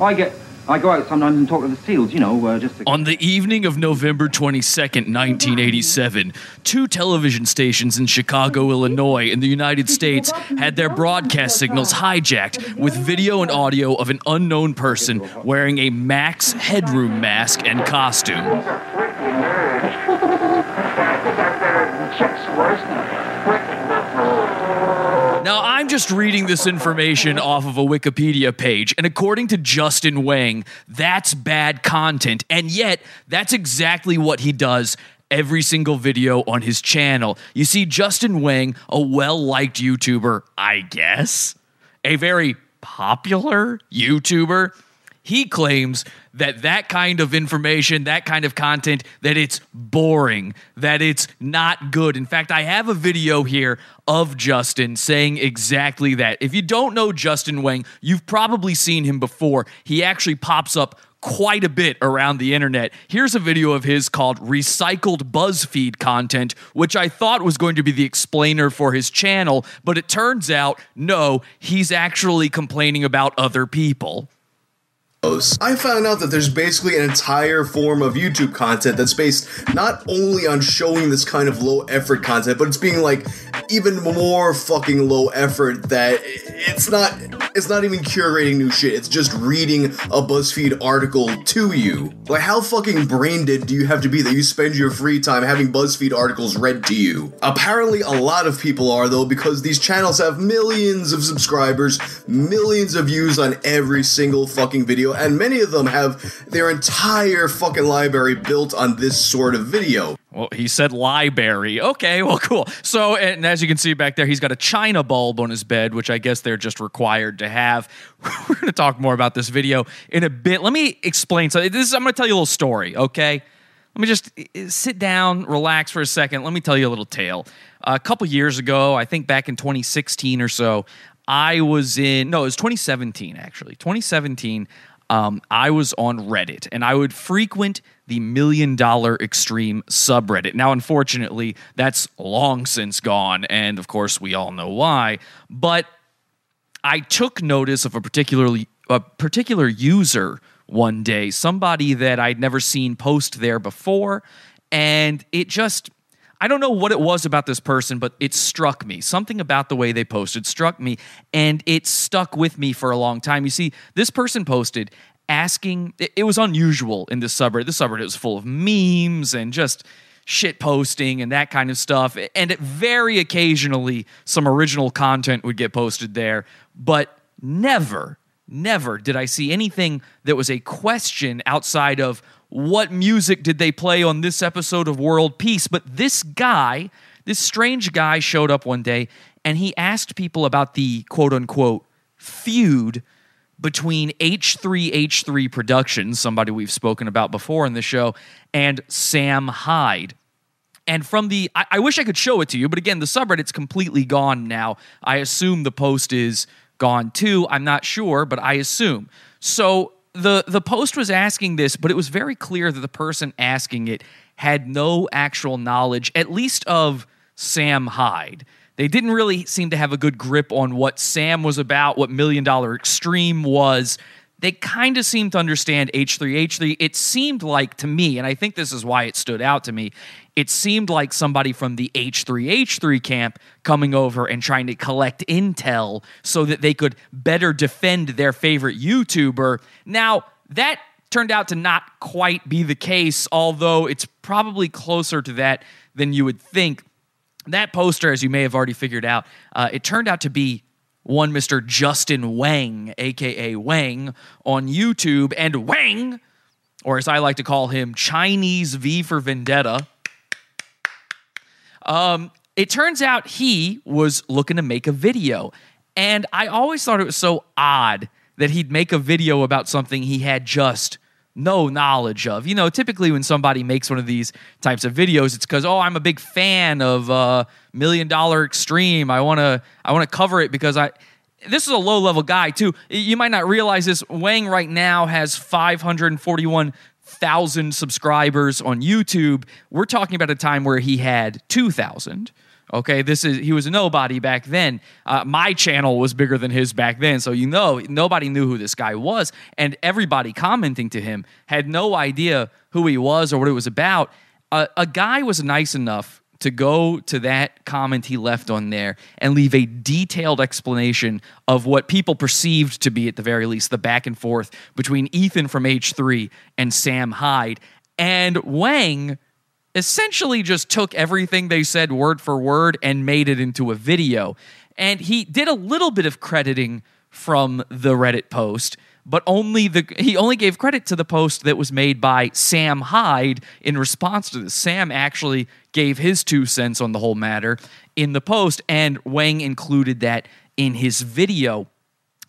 I get I go out sometimes and talk to the seals, you know, uh, just to... On the evening of November 22nd, 1987, two television stations in Chicago, Illinois, in the United States had their broadcast signals hijacked with video and audio of an unknown person wearing a Max Headroom mask and costume. Now, I'm just reading this information off of a Wikipedia page, and according to Justin Whang, that's bad content. And yet, that's exactly what he does every single video on his channel. You see, Justin Whang, a well liked YouTuber, I guess, a very popular YouTuber, he claims that that kind of information, that kind of content, that it's boring, that it's not good. In fact, I have a video here of Justin saying exactly that. If you don't know Justin Whang, you've probably seen him before. He actually pops up quite a bit around the internet. Here's a video of his called Recycled BuzzFeed Content, which I thought was going to be the explainer for his channel, but it turns out no, he's actually complaining about other people. I found out that there's basically an entire form of YouTube content that's based not only on showing this kind of low effort content, but it's being like even more fucking low effort that it's not it's not even curating new shit. It's just reading a BuzzFeed article to you. Like how fucking brain dead do you have to be that you spend your free time having BuzzFeed articles read to you? Apparently a lot of people are though because these channels have millions of subscribers, millions of views on every single fucking video and many of them have their entire fucking library built on this sort of video. Well, he said library. Okay, well, cool. So, and as you can see back there, he's got a china bulb on his bed, which I guess they're just required to have. We're going to talk more about this video in a bit. Let me explain. So, this is, I'm going to tell you a little story. Okay, let me just sit down, relax for a second. Let me tell you a little tale. A couple years ago, I think back in 2016 or so, I was in no, it was 2017 actually. 2017 um, I was on Reddit and I would frequent the Million Dollar Extreme subreddit. Now, unfortunately, that's long since gone, and of course, we all know why. But I took notice of a particularly a particular user one day, somebody that I'd never seen post there before, and it just I don't know what it was about this person, but it struck me. Something about the way they posted struck me, and it stuck with me for a long time. You see, this person posted asking, it was unusual in this subreddit. This subreddit was full of memes and just shit posting and that kind of stuff. And very occasionally, some original content would get posted there, but never, never did I see anything that was a question outside of what music did they play on this episode of World Peace? But this guy, this strange guy, showed up one day and he asked people about the quote unquote feud between H3H3 Productions, somebody we've spoken about before in the show, and Sam Hyde. And from the, I, I, wish I could show it to you, but again, the subreddit's completely gone now. I assume the post is gone too. I'm not sure, but I assume. So the the post was asking this, but it was very clear that the person asking it had no actual knowledge, at least of Sam Hyde. They didn't really seem to have a good grip on what Sam was about, what Million Dollar Extreme was. They kind of seemed to understand H3H3. It seemed like to me, and I think this is why it stood out to me, it seemed like somebody from the H3H3 camp coming over and trying to collect intel so that they could better defend their favorite YouTuber. Now, that turned out to not quite be the case, although it's probably closer to that than you would think. That poster, as you may have already figured out, uh, it turned out to be one Mr. Justin Whang, aka Whang, on YouTube. And Whang, or as I like to call him, Chinese V for Vendetta. Um, it turns out he was looking to make a video. And I always thought it was so odd that he'd make a video about something he had just no knowledge of. You know, typically when somebody makes one of these types of videos, it's because oh, I'm a big fan of uh, Million Dollar Extreme. I want to I want to cover it because I. This is a low level guy too. You might not realize this. Whang right now has 541 thousand subscribers on YouTube. We're talking about a time where he had two thousand. Okay, this is he was a nobody back then. Uh, my channel was bigger than his back then, so you know nobody knew who this guy was, and everybody commenting to him had no idea who he was or what it was about. Uh, a guy was nice enough to go to that comment he left on there and leave a detailed explanation of what people perceived to be, at the very least, the back and forth between Ethan from H3 and Sam Hyde. And Whang essentially just took everything they said word for word and made it into a video. And he did a little bit of crediting from the Reddit post, but only the he only gave credit to the post that was made by Sam Hyde in response to this. Sam actually gave his two cents on the whole matter in the post, and Whang included that in his video.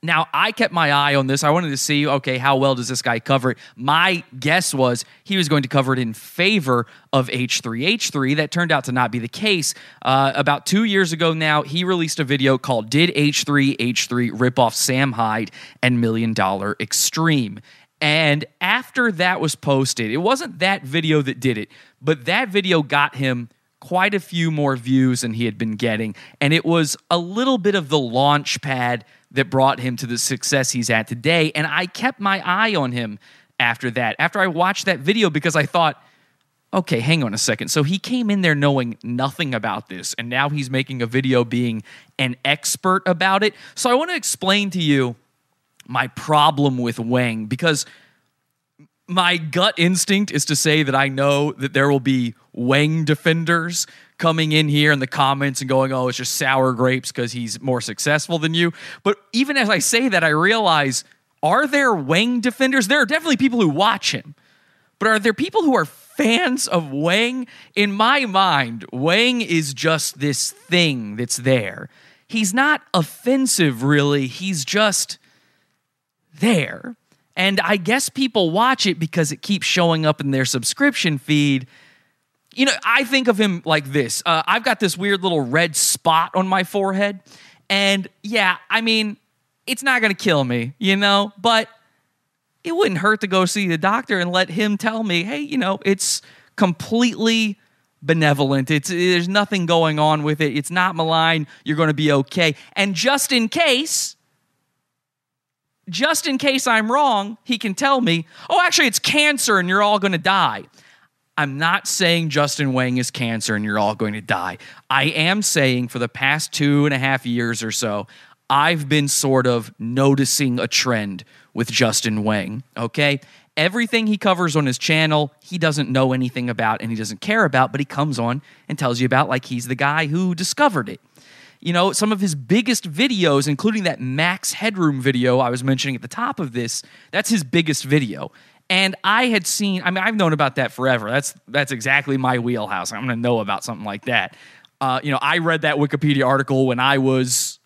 Now, I kept my eye on this. I wanted to see, okay, how well does this guy cover it? My guess was he was going to cover it in favor of H3H3. That turned out to not be the case. Uh, about two years ago now, he released a video called Did H3H3 Rip Off Sam Hyde and Million Dollar Extreme? And after that was posted, it wasn't that video that did it, but that video got him quite a few more views than he had been getting. And it was a little bit of the launch pad that brought him to the success he's at today. And I kept my eye on him after that, after I watched that video, because I thought, okay, hang on a second. So he came in there knowing nothing about this, and now he's making a video being an expert about it. So I want to explain to you my problem with Whang because my gut instinct is to say that I know that there will be Whang defenders coming in here in the comments and going, oh, it's just sour grapes because he's more successful than you. But even as I say that, I realize are there Whang defenders? There are definitely people who watch him. But are there people who are fans of Whang? In my mind, Whang is just this thing that's there. He's not offensive, really. He's just there. And I guess people watch it because it keeps showing up in their subscription feed. You know, I think of him like this uh, I've got this weird little red spot on my forehead. And yeah, I mean, it's not going to kill me, you know, but it wouldn't hurt to go see the doctor and let him tell me, hey, you know, it's completely benevolent. It's there's nothing going on with it. It's not malign. You're going to be okay. And just in case, just in case I'm wrong, he can tell me, oh, actually, it's cancer and you're all going to die. I'm not saying Justin Whang is cancer and you're all going to die. I am saying for the past two and a half years or so, I've been sort of noticing a trend with Justin Whang, okay? Everything he covers on his channel, he doesn't know anything about and he doesn't care about, but he comes on and tells you about like he's the guy who discovered it you know, some of his biggest videos, including that Max Headroom video I was mentioning at the top of this, that's his biggest video. And I had seen, I mean, I've known about that forever. That's that's exactly my wheelhouse. I'm gonna know about something like that. Uh, you know, I read that Wikipedia article when I was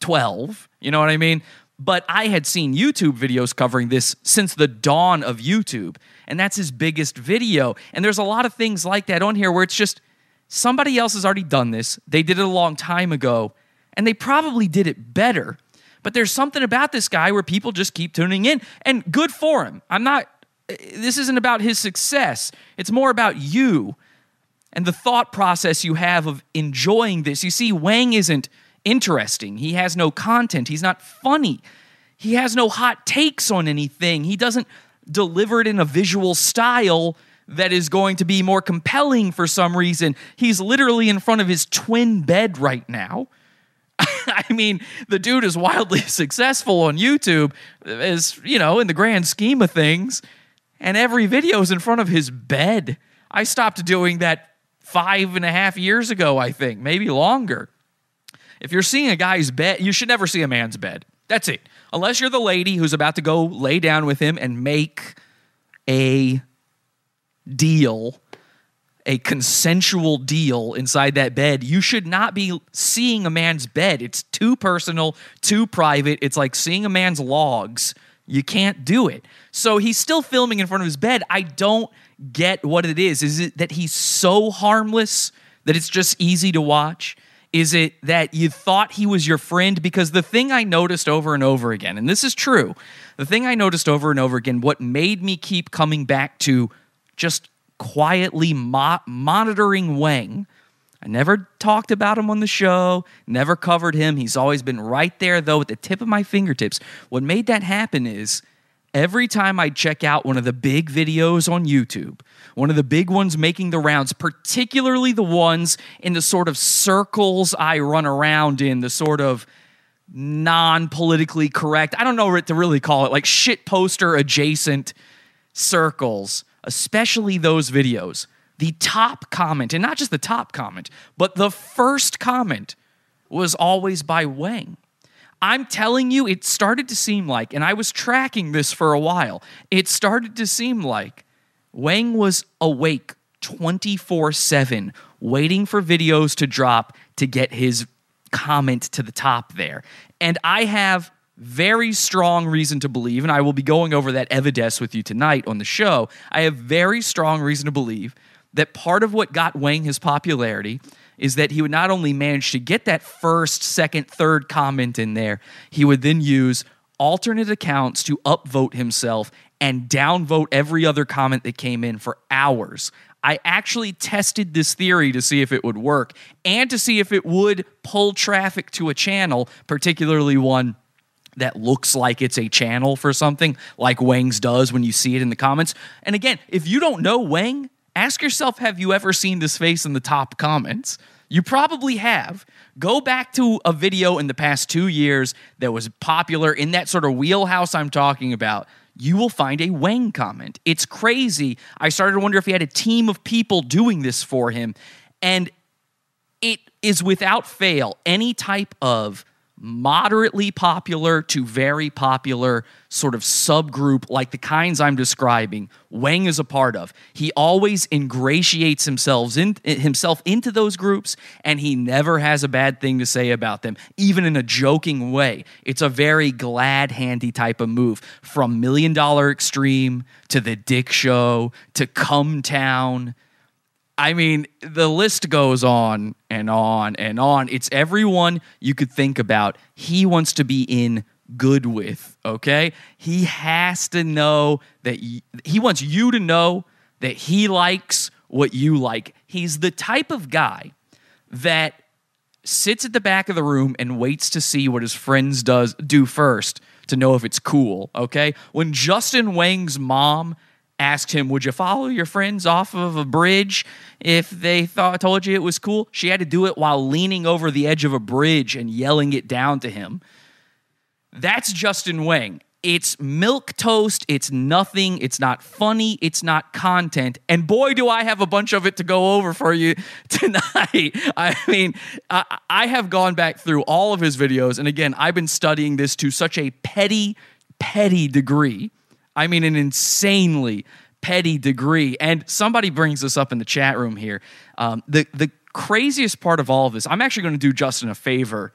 12. You know what I mean? But I had seen YouTube videos covering this since the dawn of YouTube. And that's his biggest video. And there's a lot of things like that on here where it's just Somebody else has already done this. They did it a long time ago, and they probably did it better. But there's something about this guy where people just keep tuning in, and good for him. I'm not, this isn't about his success, it's more about you and the thought process you have of enjoying this. You see, Whang isn't interesting, he has no content, he's not funny, he has no hot takes on anything, he doesn't deliver it in a visual style that is going to be more compelling for some reason. He's literally in front of his twin bed right now. I mean, the dude is wildly successful on YouTube, as you know, in the grand scheme of things. And every video is in front of his bed. I stopped doing that five and a half years ago, I think, maybe longer. If you're seeing a guy's bed, you should never see a man's bed. That's it. Unless you're the lady who's about to go lay down with him and make a deal, a consensual deal inside that bed, you should not be seeing a man's bed. It's too personal, too private. It's like seeing a man's logs. You can't do it. So he's still filming in front of his bed. I don't get what it is. Is it that he's so harmless that it's just easy to watch? Is it that you thought he was your friend? Because the thing I noticed over and over again, and this is true, the thing I noticed over and over again, what made me keep coming back to just quietly mo- monitoring Whang I never talked about him on the show, never covered him. He's always been right there, though, at the tip of my fingertips. What made that happen is every time I check out one of the big videos on YouTube, one of the big ones making the rounds, particularly the ones in the sort of circles I run around in, the sort of non politically correct, I don't know what to really call it, like shit poster adjacent circles, especially those videos. The top comment, and not just the top comment, but the first comment was always by Whang. I'm telling you, it started to seem like, and I was tracking this for a while, it started to seem like Whang was awake 24 7, waiting for videos to drop to get his comment to the top there. And I have very strong reason to believe, and I will be going over that evidence with you tonight on the show. I have very strong reason to believe that part of what got Whang his popularity is that he would not only manage to get that first, second, third comment in there, he would then use alternate accounts to upvote himself and downvote every other comment that came in for hours. I actually tested this theory to see if it would work and to see if it would pull traffic to a channel, particularly one that looks like it's a channel for something, like Whang's does when you see it in the comments. And again, if you don't know Whang, ask yourself have you ever seen this face in the top comments? You probably have. Go back to a video in the past two years that was popular in that sort of wheelhouse I'm talking about. You will find a Whang comment. It's crazy. I started to wonder if he had a team of people doing this for him. And it is without fail any type of moderately popular to very popular sort of subgroup like the kinds I'm describing, Whang is a part of. He always ingratiates himself, in, himself into those groups and he never has a bad thing to say about them, even in a joking way. It's a very glad handy type of move from Million Dollar Extreme to The Dick Show to Cum Town I mean, the list goes on and on and on. It's everyone you could think about. He wants to be in good with, okay? He has to know that y- he wants you to know that he likes what you like. He's the type of guy that sits at the back of the room and waits to see what his friends does do first to know if it's cool, okay? When Justin Whang's mom asked him, "Would you follow your friends off of a bridge if they thought told you it was cool?" She had to do it while leaning over the edge of a bridge and yelling it down to him. That's Justin Whang. It's milk toast. It's nothing. It's not funny. It's not content. And boy, do I have a bunch of it to go over for you tonight. I mean, I, I have gone back through all of his videos. And again, I've been studying this to such a petty, petty degree I mean, an insanely petty degree. And somebody brings this up in the chat room here. Um, the the craziest part of all of this, I'm actually going to do Justin a favor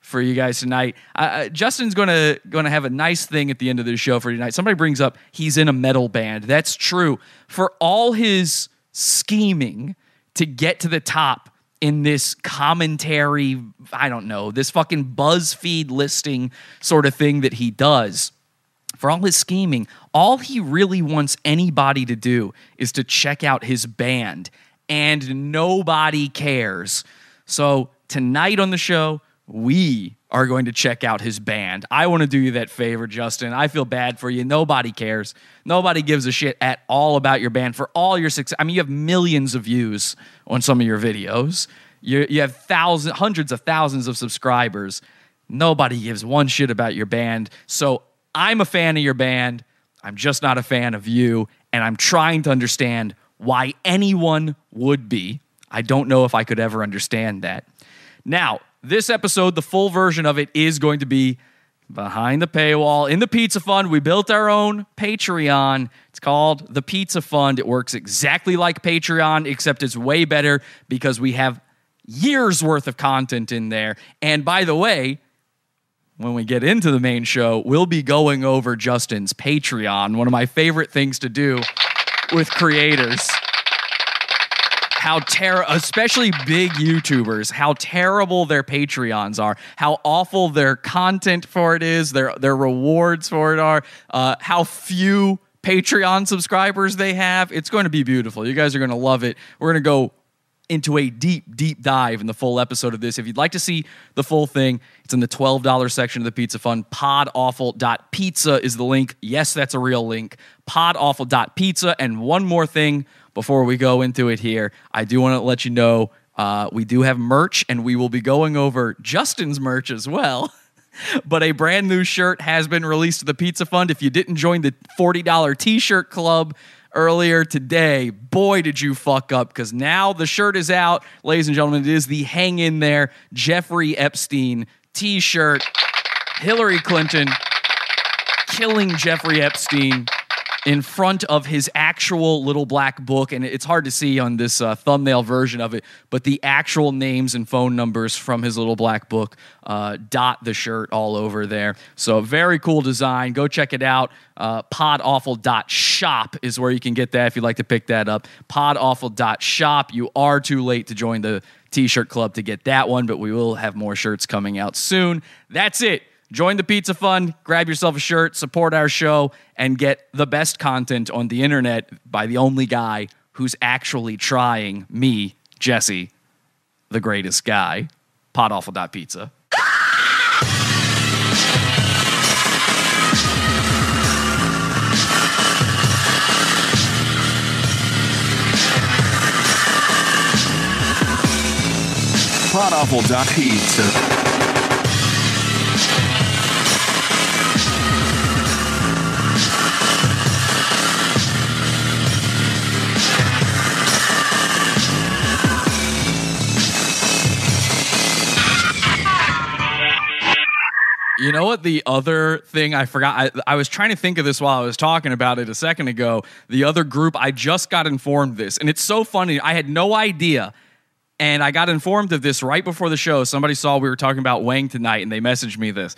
for you guys tonight. Uh, Justin's going to have a nice thing at the end of the show for tonight. Somebody brings up he's in a metal band. That's true. For all his scheming to get to the top in this commentary, I don't know, this fucking BuzzFeed listing sort of thing that he does for all his scheming, all he really wants anybody to do is to check out his band, and nobody cares. So, tonight on the show, we are going to check out his band. I want to do you that favor, Justin. I feel bad for you. Nobody cares. Nobody gives a shit at all about your band for all your success. I mean, you have millions of views on some of your videos. You, you have thousands, hundreds of thousands of subscribers. Nobody gives one shit about your band. So I'm a fan of your band. I'm just not a fan of you. And I'm trying to understand why anyone would be. I don't know if I could ever understand that. Now, this episode, the full version of it is going to be behind the paywall in the Pizza Fund. We built our own Patreon. It's called the Pizza Fund. It works exactly like Patreon, except it's way better because we have years worth of content in there. And by the way, when we get into the main show, we'll be going over Justin's Patreon, one of my favorite things to do with creators. How terrible, especially big YouTubers, how terrible their Patreons are, how awful their content for it is, their their rewards for it are, uh, how few Patreon subscribers they have. It's going to be beautiful. You guys are going to love it. We're going to go into a deep, deep dive in the full episode of this. If you'd like to see the full thing, it's in the $12 section of the Pizza Fund. Podawful.pizza is the link. Yes, that's a real link. Podawful.pizza. And one more thing before we go into it here, I do want to let you know uh, we do have merch, and we will be going over Justin's merch as well. but a brand new shirt has been released to the Pizza Fund. If you didn't join the $40 t shirt club, earlier today. Boy, did you fuck up because now the shirt is out. Ladies and gentlemen, it is the Hang In There Jeffrey Epstein t shirt. Hillary Clinton killing Jeffrey Epstein in front of his actual little black book. And it's hard to see on this uh, thumbnail version of it, but the actual names and phone numbers from his little black book uh, dot the shirt all over there. So, very cool design. Go check it out. Uh, podawful.shop is where you can get that if you'd like to pick that up. Podawful.shop. You are too late to join the t shirt club to get that one, but we will have more shirts coming out soon. That's it. Join the Pizza Fund, grab yourself a shirt, support our show, and get the best content on the internet by the only guy who's actually trying me, Jesse, the greatest guy. Podawful.pizza. Podawful.pizza. know what? The other thing I forgot, I, I, was trying to think of this while I was talking about it a second ago. The other group, I just got informed this, and it's so funny. I had no idea. And I got informed of this right before the show. Somebody saw we were talking about Whang tonight, and they messaged me this.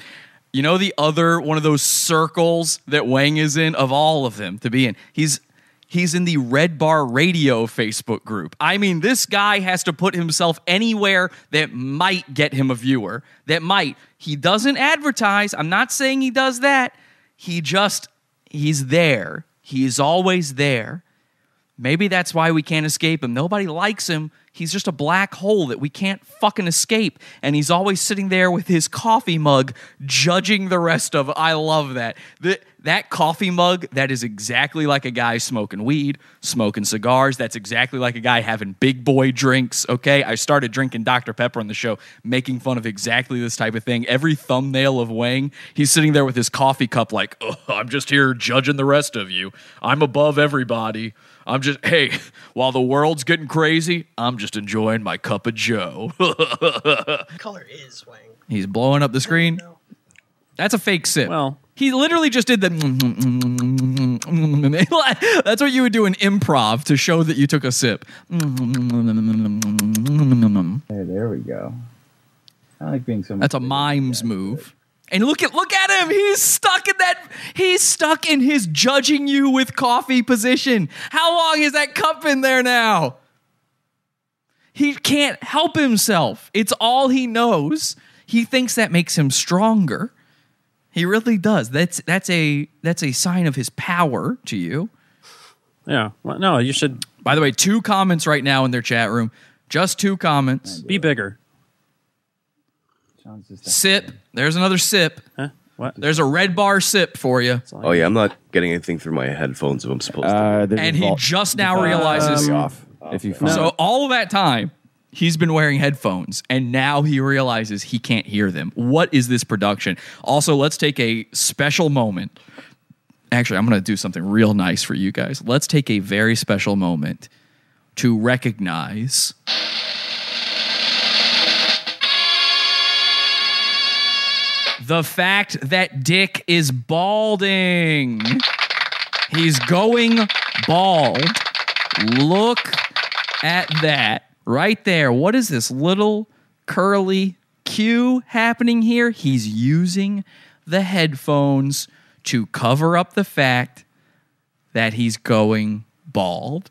You know, the other one of those circles that Whang is in, of all of them to be in, he's He's in the Red Bar Radio Facebook group. I mean, this guy has to put himself anywhere that might get him a viewer. That might. He doesn't advertise. I'm not saying he does that. He just, he's there. He's always there. Maybe that's why we can't escape him. Nobody likes him. He's just a black hole that we can't fucking escape. And he's always sitting there with his coffee mug, judging the rest of. I love that. The, that coffee mug, that is exactly like a guy smoking weed, smoking cigars. That's exactly like a guy having big boy drinks. Okay. I started drinking Dr. Pepper on the show, making fun of exactly this type of thing. Every thumbnail of Whang, he's sitting there with his coffee cup, like, oh, I'm just here judging the rest of you. I'm above everybody. I'm just, hey, while the world's getting crazy, I'm just enjoying my cup of Joe. color is Whang? He's blowing up the screen. That's a fake sip. Well, he literally just did the. That's what you would do in improv to show that you took a sip. Hey, there we go. I like being so. That's a mimes Yeah, move. And look at look at him. He's stuck in that. He's stuck in his judging you with coffee position. How long is that cup in there now? He can't help himself. It's all he knows. He thinks that makes him stronger. He really does. That's that's a that's a sign of his power to you. yeah. Well, no, you should By the way, two comments right now in their chat room. Just two comments. be bigger. Sip. There's another sip. Huh? What? There's a red bar sip for you. Oh yeah, I'm not getting anything through my headphones if I'm supposed to. Uh, And he vault- just now realizes. uh, off. If you find So all of that time, he's been wearing headphones, and now he realizes he can't hear them. What is this production? Also, let's take a special moment. Actually, I'm going to do something real nice for you guys. Let's take a very special moment to recognize. The fact that Dick is balding. He's going bald. Look at that right there. What is this little curly Q happening here? He's using the headphones to cover up the fact that he's going bald.